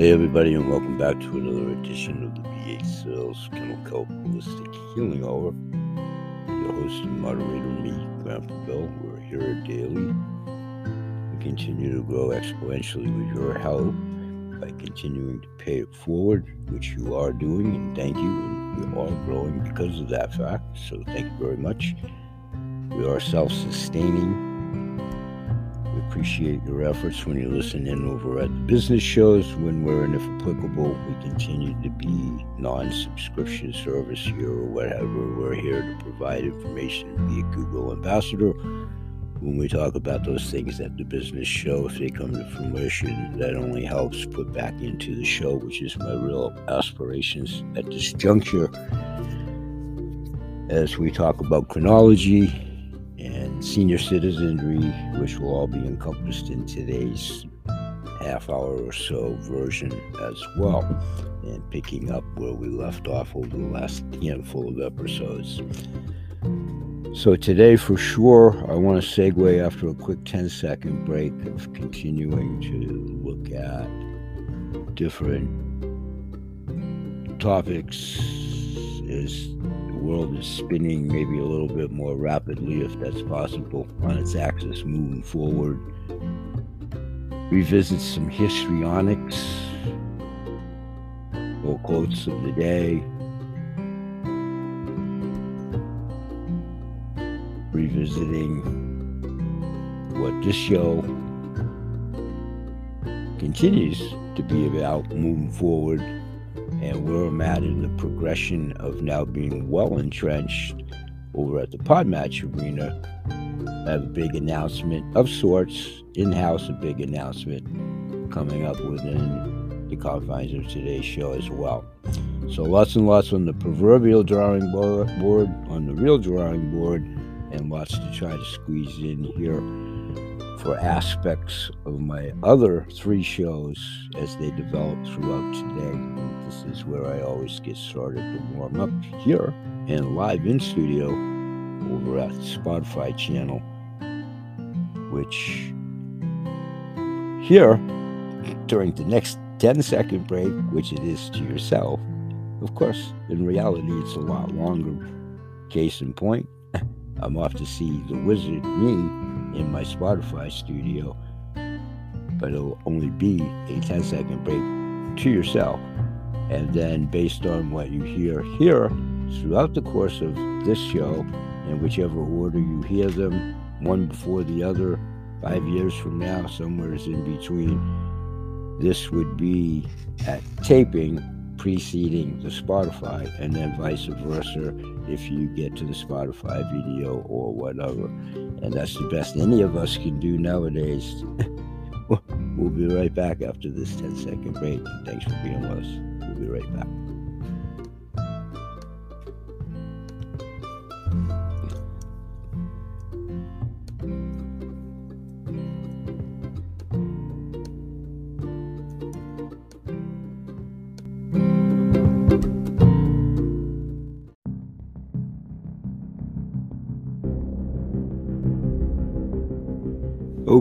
Hey, everybody, and welcome back to another edition of the BH Sales Kelp Holistic Healing Hour. Your host and moderator, me, Grandpa Bill. We're here daily. We continue to grow exponentially with your help by continuing to pay it forward, which you are doing, and thank you. And we are growing because of that fact, so thank you very much. We are self sustaining appreciate your efforts when you listen in over at the business shows. When we're, and if applicable, we continue to be non subscription service here or whatever. We're here to provide information, be a goodwill ambassador. When we talk about those things at the business show, if they come to fruition, that only helps put back into the show, which is my real aspirations at this juncture. As we talk about chronology, senior citizenry, which will all be encompassed in today's half hour or so version as well, and picking up where we left off over the last handful of episodes. So, today for sure, I want to segue after a quick 10 second break of continuing to look at different topics as world is spinning maybe a little bit more rapidly, if that's possible, on its axis moving forward. Revisit some histrionics or quotes of the day. Revisiting what this show continues to be about moving forward and where I'm at in the progression of now being well entrenched over at the Podmatch Arena. I have a big announcement of sorts, in house, a big announcement coming up within the confines of today's show as well. So, lots and lots on the proverbial drawing board, on the real drawing board, and lots to try to squeeze in here for aspects of my other three shows as they develop throughout today. And this is where I always get started to warm up here and live in studio over at Spotify channel, which here during the next 10 second break, which it is to yourself, of course, in reality, it's a lot longer. Case in point, I'm off to see the wizard, me, in my Spotify studio, but it'll only be a 10 second break to yourself. And then, based on what you hear here throughout the course of this show, in whichever order you hear them, one before the other, five years from now, somewhere in between, this would be at taping preceding the Spotify, and then vice versa if you get to the Spotify video or whatever. And that's the best any of us can do nowadays. we'll be right back after this 10 second break. Thanks for being with us. We'll be right back.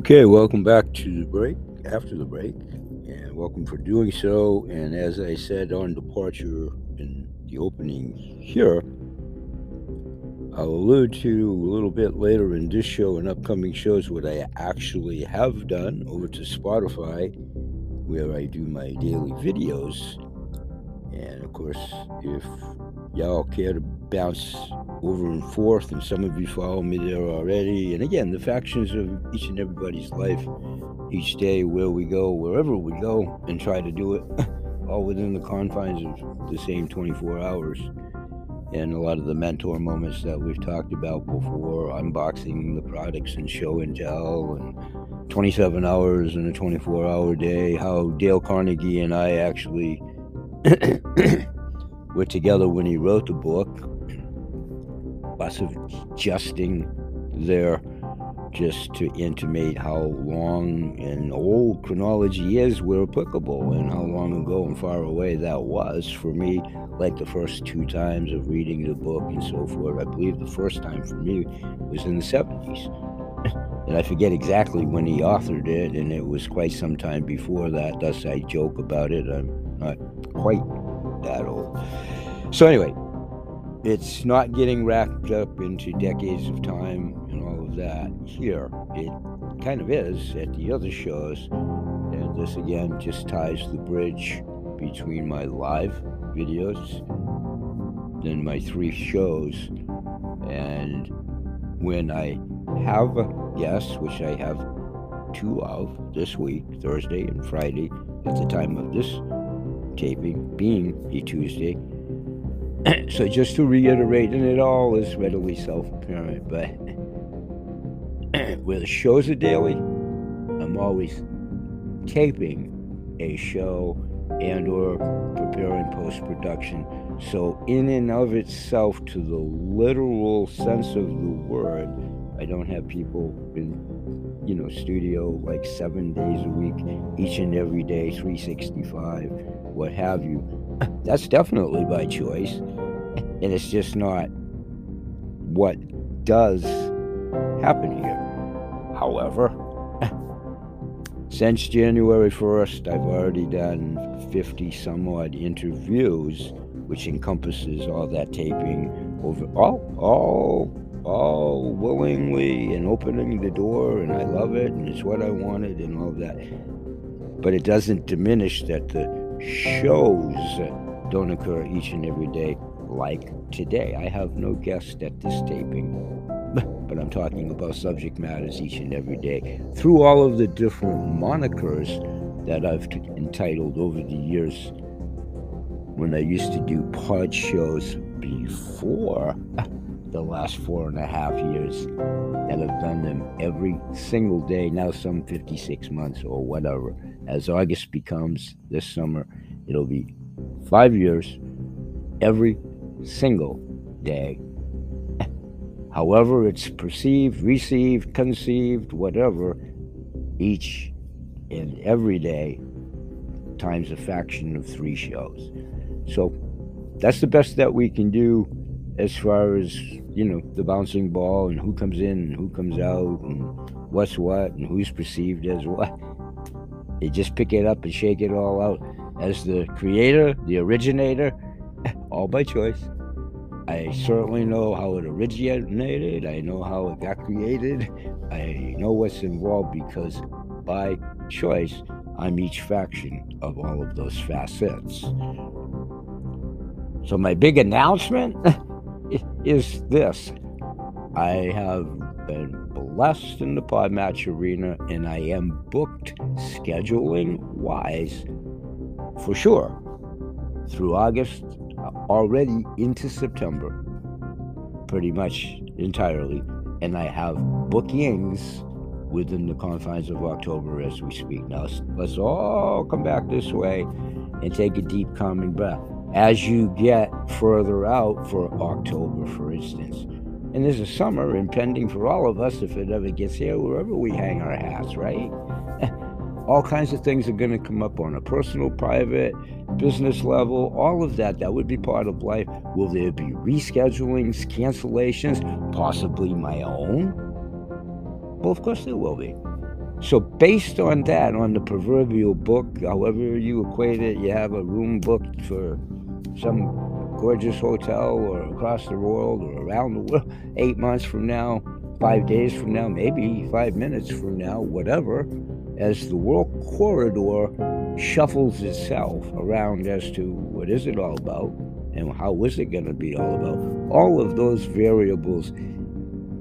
Okay, welcome back to the break, after the break, and welcome for doing so. And as I said on departure in the opening here, I'll allude to a little bit later in this show and upcoming shows what I actually have done over to Spotify, where I do my daily videos. And of course, if y'all care to bounce over and forth, and some of you follow me there already. And again, the factions of each and everybody's life, each day, where we go, wherever we go, and try to do it all within the confines of the same 24 hours. And a lot of the mentor moments that we've talked about before, unboxing the products and show and tell, and 27 hours in a 24 hour day, how Dale Carnegie and I actually were together when he wrote the book. Of adjusting there just to intimate how long and old chronology is where applicable and how long ago and far away that was for me like the first two times of reading the book and so forth i believe the first time for me was in the 70s and I forget exactly when he authored it, and it was quite some time before that. Thus, I joke about it. I'm not quite that old. So, anyway, it's not getting wrapped up into decades of time and all of that here. It kind of is at the other shows. And this again just ties the bridge between my live videos, then my three shows, and when I have guests, which I have two of this week, Thursday and Friday, at the time of this taping being a Tuesday. so just to reiterate, and it all is readily self-apparent, but where the shows are daily, I'm always taping a show and or preparing post-production so in and of itself to the literal sense of the word i don't have people in you know studio like seven days a week each and every day 365 what have you. That's definitely by choice. And it's just not what does happen here. However since January 1st, I've already done 50 some odd interviews, which encompasses all that taping over all, all, all willingly and opening the door, and I love it, and it's what I wanted, and all that. But it doesn't diminish that the shows don't occur each and every day like today. I have no guest at this taping but I'm talking about subject matters each and every day through all of the different monikers that I've entitled over the years when I used to do pod shows before the last four and a half years that I've done them every single day, now some 56 months or whatever. As August becomes this summer, it'll be five years every single day however it's perceived, received, conceived, whatever, each and every day times a fraction of three shows. So that's the best that we can do as far as, you know, the bouncing ball and who comes in and who comes out and what's what and who's perceived as what. You just pick it up and shake it all out as the creator, the originator, all by choice. I certainly know how it originated. I know how it got created. I know what's involved because by choice, I'm each faction of all of those facets. So, my big announcement is this I have been blessed in the Podmatch Arena, and I am booked scheduling wise for sure through August uh, already into September, pretty much entirely, and I have bookings within the confines of October as we speak. Now, let's all come back this way and take a deep, calming breath as you get further out for October, for instance. And there's a summer impending for all of us if it ever gets here, wherever we hang our hats, right? all kinds of things are going to come up on a personal, private, business level, all of that. That would be part of life. Will there be reschedulings, cancellations, possibly my own? Well, of course there will be. So, based on that, on the proverbial book, however you equate it, you have a room booked for some gorgeous hotel or across the world or around the world eight months from now, five days from now, maybe five minutes from now, whatever as the world corridor shuffles itself around as to what is it all about and how is it going to be all about. All of those variables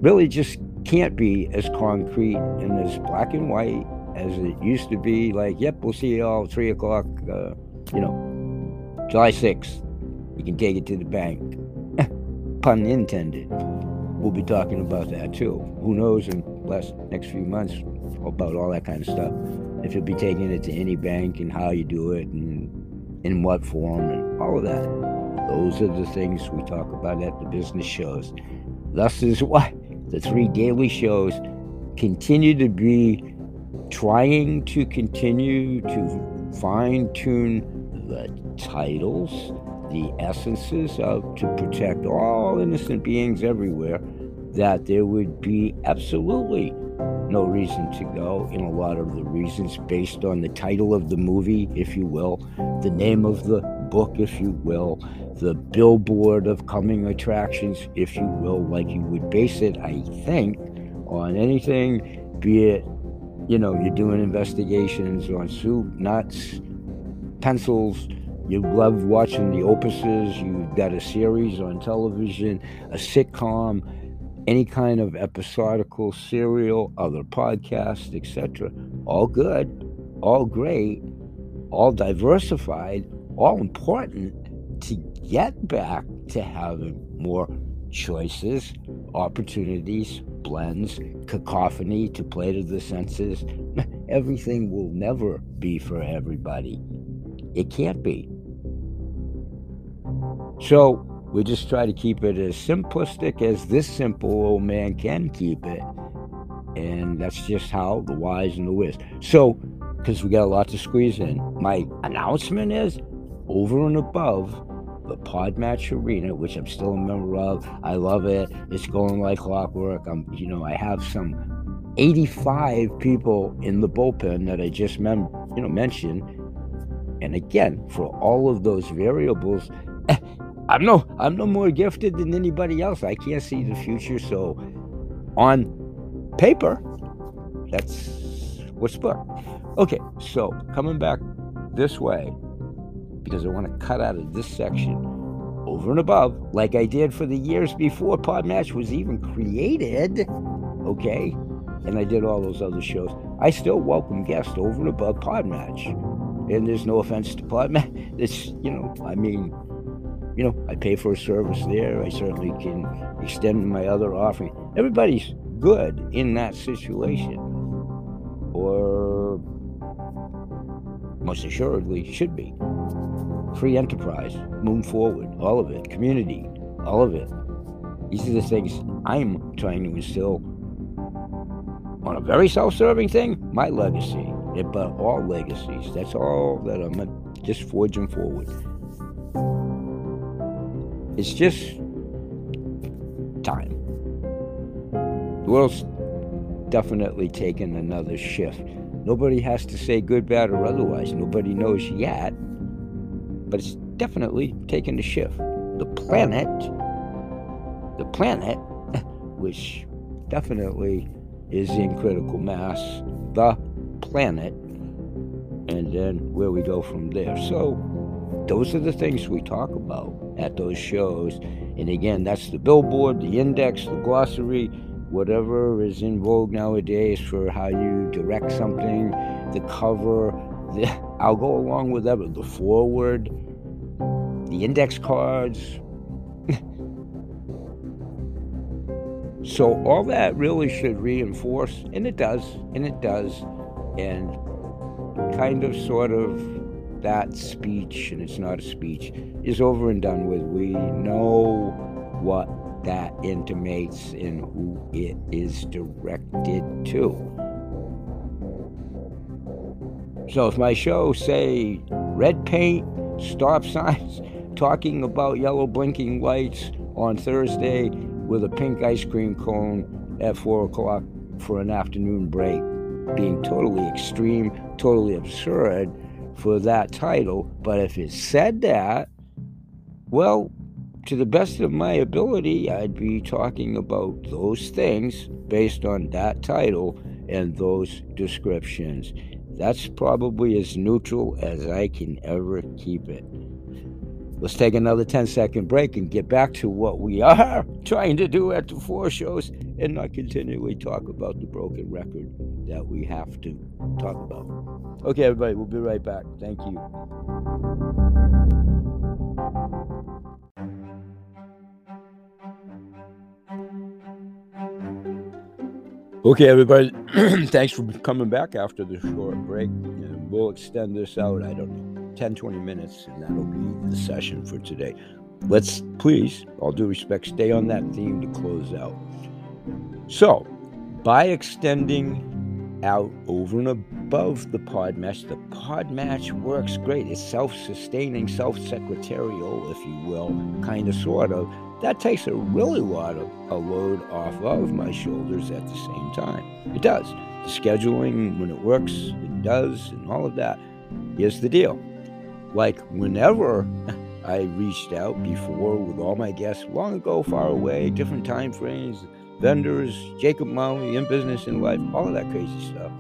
really just can't be as concrete and as black and white as it used to be. Like, yep, we'll see you all three o'clock. Uh, you know, July sixth. You can take it to the bank. Pun intended. We'll be talking about that too. Who knows in the last next few months about all that kind of stuff. If you'll be taking it to any bank and how you do it and in what form and all of that. Those are the things we talk about at the business shows. Thus is why the three daily shows continue to be trying to continue to fine tune the titles, the essences of to protect all innocent beings everywhere that there would be absolutely no reason to go, in a lot of the reasons based on the title of the movie, if you will, the name of the book, if you will, the billboard of coming attractions, if you will, like you would base it, I think, on anything, be it, you know, you're doing investigations on soup, nuts, pencils. You love watching the opuses. You've got a series on television, a sitcom, any kind of episodical serial, other podcasts, etc. All good, all great, all diversified, all important to get back to having more choices, opportunities, blends, cacophony to play to the senses. Everything will never be for everybody. It can't be. So we just try to keep it as simplistic as this simple old man can keep it. And that's just how the wise and the whiz. So, because we got a lot to squeeze in, my announcement is over and above the Podmatch Arena, which I'm still a member of. I love it. It's going like clockwork. I'm, you know, I have some 85 people in the bullpen that I just mem- you know mentioned. And again, for all of those variables, I'm no I'm no more gifted than anybody else. I can't see the future, so on paper, that's what's booked. Okay, so coming back this way, because I want to cut out of this section over and above, like I did for the years before Podmatch was even created. Okay, and I did all those other shows. I still welcome guests over and above Podmatch, and there's no offense to Podmatch. It's you know, I mean you know, I pay for a service there. I certainly can extend my other offering. Everybody's good in that situation, or most assuredly should be. Free enterprise, move forward, all of it, community, all of it. These are the things I'm trying to instill on a very self serving thing, my legacy, but all legacies. That's all that I'm just forging forward. It's just time. The world's definitely taken another shift. Nobody has to say good, bad, or otherwise. Nobody knows yet, but it's definitely taken a shift. The planet, the planet, which definitely is in critical mass, the planet, and then where we go from there. So, those are the things we talk about at those shows. And again, that's the billboard, the index, the glossary, whatever is in vogue nowadays for how you direct something, the cover. The, I'll go along with that, the forward, the index cards. so all that really should reinforce, and it does, and it does, and kind of sort of that speech, and it's not a speech, is over and done with. We know what that intimates and who it is directed to. So if my show say red paint, stop signs, talking about yellow blinking lights on Thursday with a pink ice cream cone at four o'clock for an afternoon break, being totally extreme, totally absurd, for that title. But if it said that, well, to the best of my ability, I'd be talking about those things based on that title and those descriptions. That's probably as neutral as I can ever keep it. Let's take another 10 second break and get back to what we are trying to do at the four shows and not continually talk about the broken record that we have to talk about. Okay, everybody, we'll be right back. Thank you. Okay, everybody, thanks for coming back after the short break. And we'll extend this out, I don't know, 10, 20 minutes, and that'll be the session for today. Let's please, all due respect, stay on that theme to close out. So, by extending out over and above the pod match, the pod match works great. It's self sustaining, self secretarial, if you will, kind of, sort of, that takes a really lot of a load off of my shoulders at the same time. It does. The scheduling, when it works, it does, and all of that. Here's the deal. Like whenever I reached out before with all my guests long ago, far away, different time frames, vendors, Jacob Marley, in business and life, all of that crazy stuff.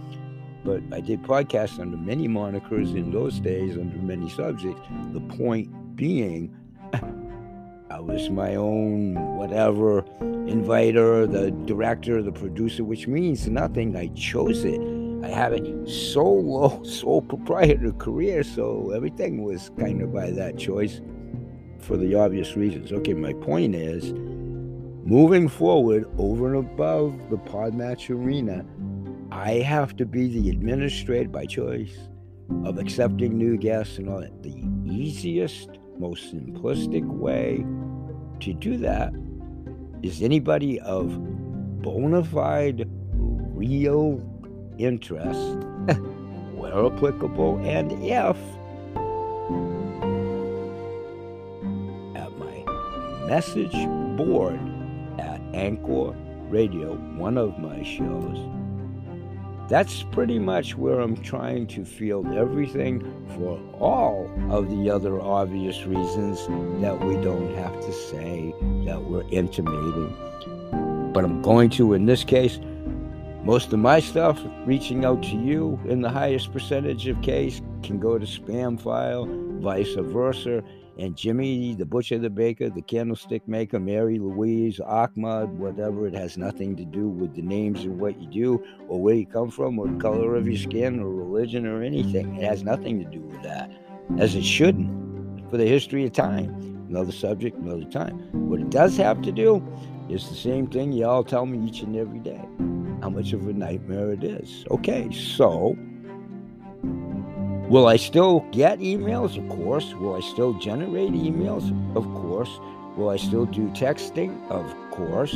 But I did podcasts under many monikers in those days, under many subjects. The point being, I was my own whatever inviter, the director, the producer, which means nothing. I chose it. I have a solo, sole proprietor career, so everything was kind of by that choice for the obvious reasons. Okay, my point is moving forward over and above the Podmatch arena, I have to be the administrator by choice of accepting new guests and all that. The easiest, most simplistic way to do that is anybody of bona fide, real interest, where applicable, and if at my message board at Anchor Radio, one of my shows. That's pretty much where I'm trying to field everything for all of the other obvious reasons that we don't have to say that we're intimating. But I'm going to, in this case, most of my stuff reaching out to you in the highest percentage of case can go to spam file, vice versa and Jimmy, the butcher, the baker, the candlestick maker, Mary Louise, Ahmad, whatever. It has nothing to do with the names of what you do or where you come from or the color of your skin or religion or anything. It has nothing to do with that, as it shouldn't for the history of time. Another subject, another time. What it does have to do is the same thing you all tell me each and every day how much of a nightmare it is. Okay, so Will I still get emails? Of course. Will I still generate emails? Of course. Will I still do texting? Of course.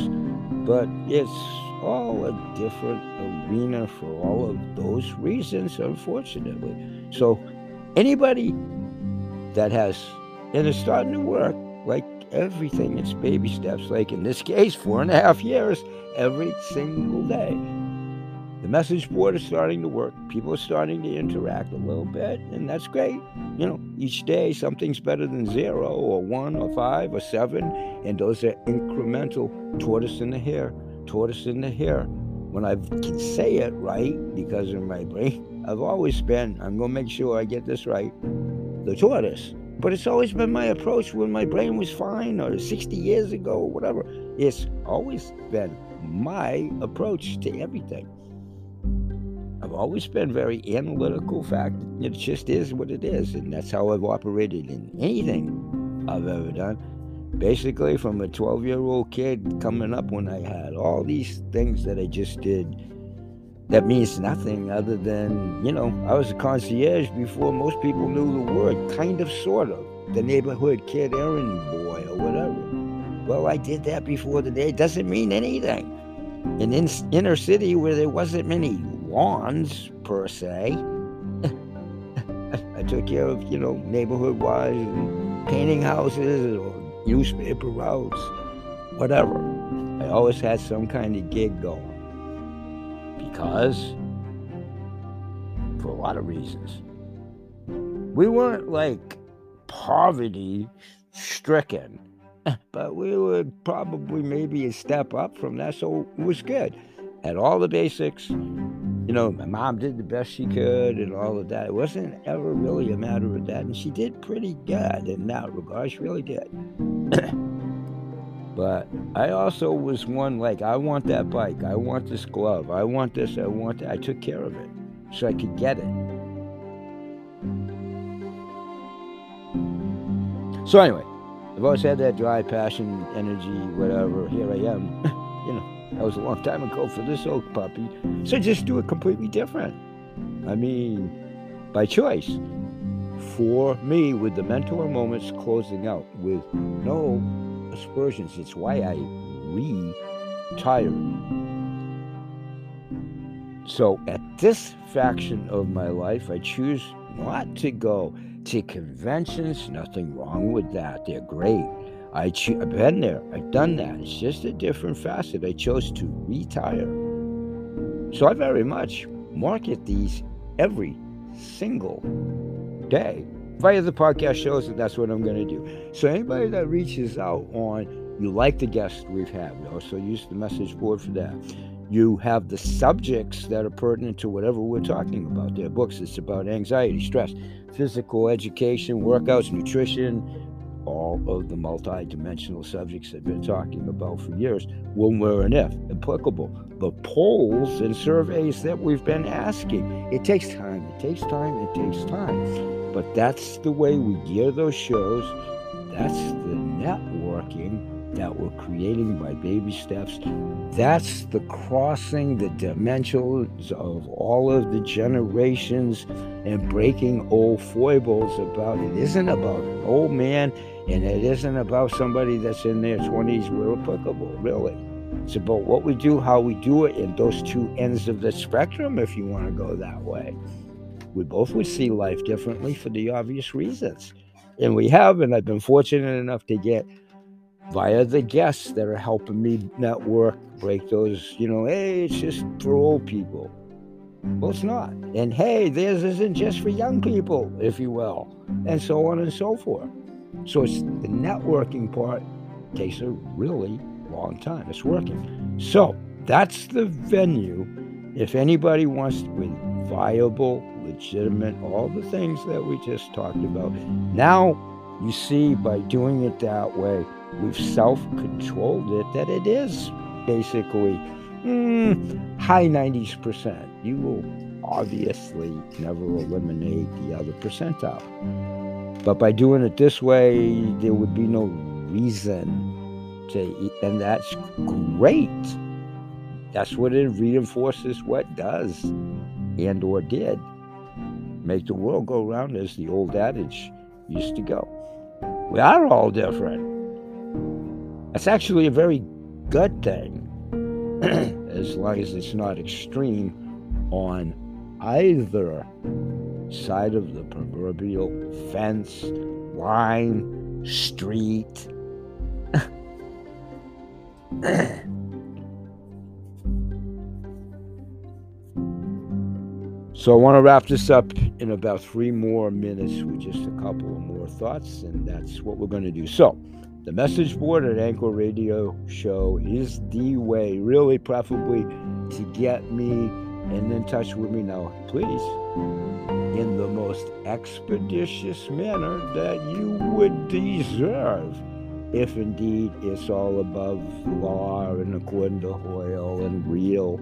But it's all a different arena for all of those reasons, unfortunately. So, anybody that has, and it's starting to work, like everything, it's baby steps. Like in this case, four and a half years, every single day the message board is starting to work. People are starting to interact a little bit, and that's great. You know, each day something's better than zero or one or five or seven, and those are incremental. Tortoise in the hare tortoise in the hare When I can say it right, because in my brain, I've always been, I'm going to make sure I get this right, the tortoise. But it's always been my approach when my brain was fine or 60 years ago or whatever. It's always been my approach to everything. I've always been very analytical. Fact, it just is what it is, and that's how I've operated in anything I've ever done. Basically, from a 12 year old kid coming up when I had all these things that I just did that means nothing other than, you know, I was a concierge before most people knew the word, kind of, sort of. The neighborhood kid errand boy or whatever. Well, I did that before the day. It doesn't mean anything. In inner city where there wasn't many lawns per se. I took care of, you know, neighborhood wise, painting houses or newspaper routes, whatever. I always had some kind of gig going because, for a lot of reasons, we weren't like poverty stricken, but we were probably maybe a step up from that, so it was good. Had all the basics, you know, my mom did the best she could and all of that. It wasn't ever really a matter of that. And she did pretty good in that regard. She really did. but I also was one like, I want that bike. I want this glove. I want this. I want that. I took care of it so I could get it. So, anyway, I've always had that drive, passion, energy, whatever. Here I am, you know. That was a long time ago for this old puppy. So just do it completely different. I mean, by choice. For me, with the mentor moments closing out with no aspersions, it's why I retired. So at this faction of my life, I choose not to go to conventions. Nothing wrong with that. They're great. I I've been there. I've done that. It's just a different facet. I chose to retire. So I very much market these every single day via the podcast shows that that's what I'm going to do. So anybody that reaches out on you like the guests we've had, we also use the message board for that. You have the subjects that are pertinent to whatever we're talking about. Their books, it's about anxiety, stress, physical education, workouts, nutrition, all of the multi-dimensional subjects I've been talking about for years, when, where, and if applicable. The polls and surveys that we've been asking. It takes time. It takes time. It takes time. But that's the way we gear those shows. That's the networking that we're creating by baby steps. That's the crossing the dimensions of all of the generations and breaking old foibles about it isn't about an old man and it isn't about somebody that's in their 20s where applicable, really. It's about what we do, how we do it, and those two ends of the spectrum, if you want to go that way. We both would see life differently for the obvious reasons. And we have, and I've been fortunate enough to get via the guests that are helping me network, break those, you know, hey, it's just for old people. Well, it's not. And hey, theirs isn't just for young people, if you will, and so on and so forth. So it's the networking part takes a really long time. It's working. So that's the venue. If anybody wants with viable, legitimate, all the things that we just talked about. Now you see by doing it that way, we've self-controlled it that it is basically mm, high 90s percent. You will obviously never eliminate the other percentile. But by doing it this way, there would be no reason to, eat, and that's great. That's what it reinforces what does and or did make the world go round as the old adage used to go. We are all different. That's actually a very good thing, as long as it's not extreme on either side of the proverbial fence, line, street. so I want to wrap this up in about three more minutes with just a couple of more thoughts, and that's what we're going to do. So, the message board at Anchor Radio Show is the way, really, preferably, to get me and in touch with me now, please in the most expeditious manner that you would deserve if indeed it's all above law and according to Hoyle and real.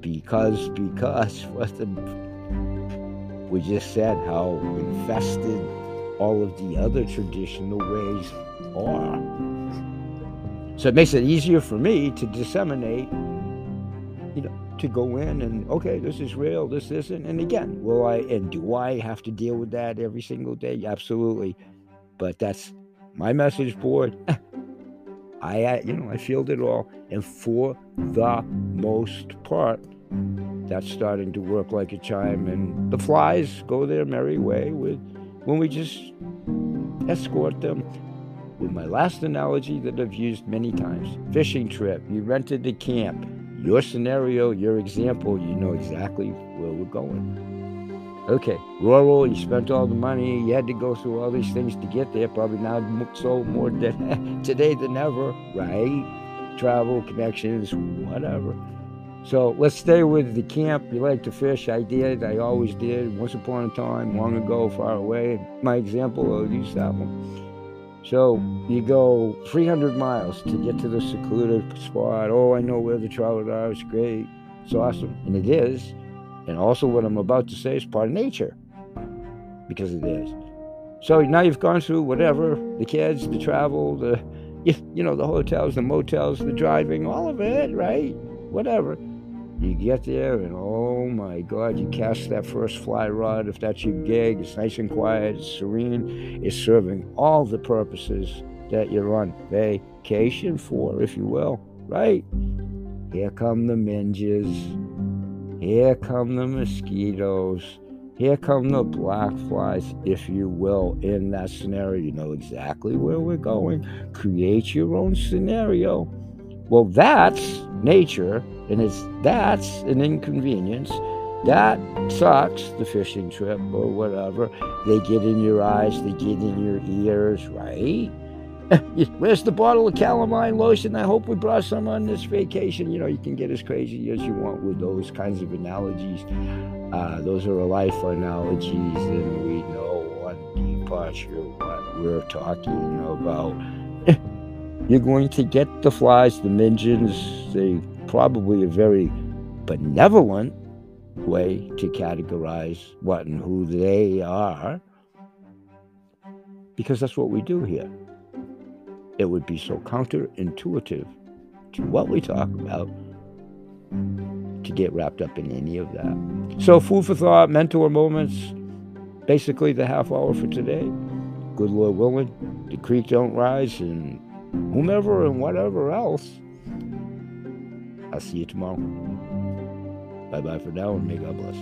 Because, because we just said how infested all of the other traditional ways are. So it makes it easier for me to disseminate, you know, to go in and okay, this is real, this isn't. And again, will I and do I have to deal with that every single day? Absolutely. But that's my message board. I, uh, you know, I field it all, and for the most part, that's starting to work like a chime. And the flies go their merry way with when we just escort them. With my last analogy that I've used many times, fishing trip. You rented the camp your scenario, your example, you know exactly where we're going. Okay, rural, you spent all the money, you had to go through all these things to get there, probably now so more than today than ever, right? Travel, connections, whatever. So let's stay with the camp. You like to fish. I did. I always did. Once upon a time, long ago, far away. My example, I'll use that one. So you go 300 miles to get to the secluded spot. Oh, I know where the trout are. It's great. It's awesome. And it is. And also, what I'm about to say is part of nature because it is. So now you've gone through whatever the kids, the travel, the you know the hotels, the motels, the driving, all of it, right? Whatever. You get there, and oh my God, you cast that first fly rod. If that's your gig, it's nice and quiet, it's serene, it's serving all the purposes that you're on vacation for, if you will, right? Here come the minges. Here come the mosquitoes. Here come the black flies, if you will, in that scenario. You know exactly where we're going. Create your own scenario. Well, that's nature, and it's that's an inconvenience. That sucks, the fishing trip or whatever. They get in your eyes, they get in your ears, right? Where's the bottle of calamine lotion? I hope we brought some on this vacation. You know, you can get as crazy as you want with those kinds of analogies. Uh, those are life analogies, and we know on departure what we're talking about. You're going to get the flies, the midges. They probably a very benevolent way to categorize what and who they are, because that's what we do here it would be so counterintuitive to what we talk about to get wrapped up in any of that. So, food for thought, mentor moments, basically the half hour for today. Good Lord willing, the creek don't rise, and whomever and whatever else. I'll see you tomorrow. Bye bye for now, and may God bless.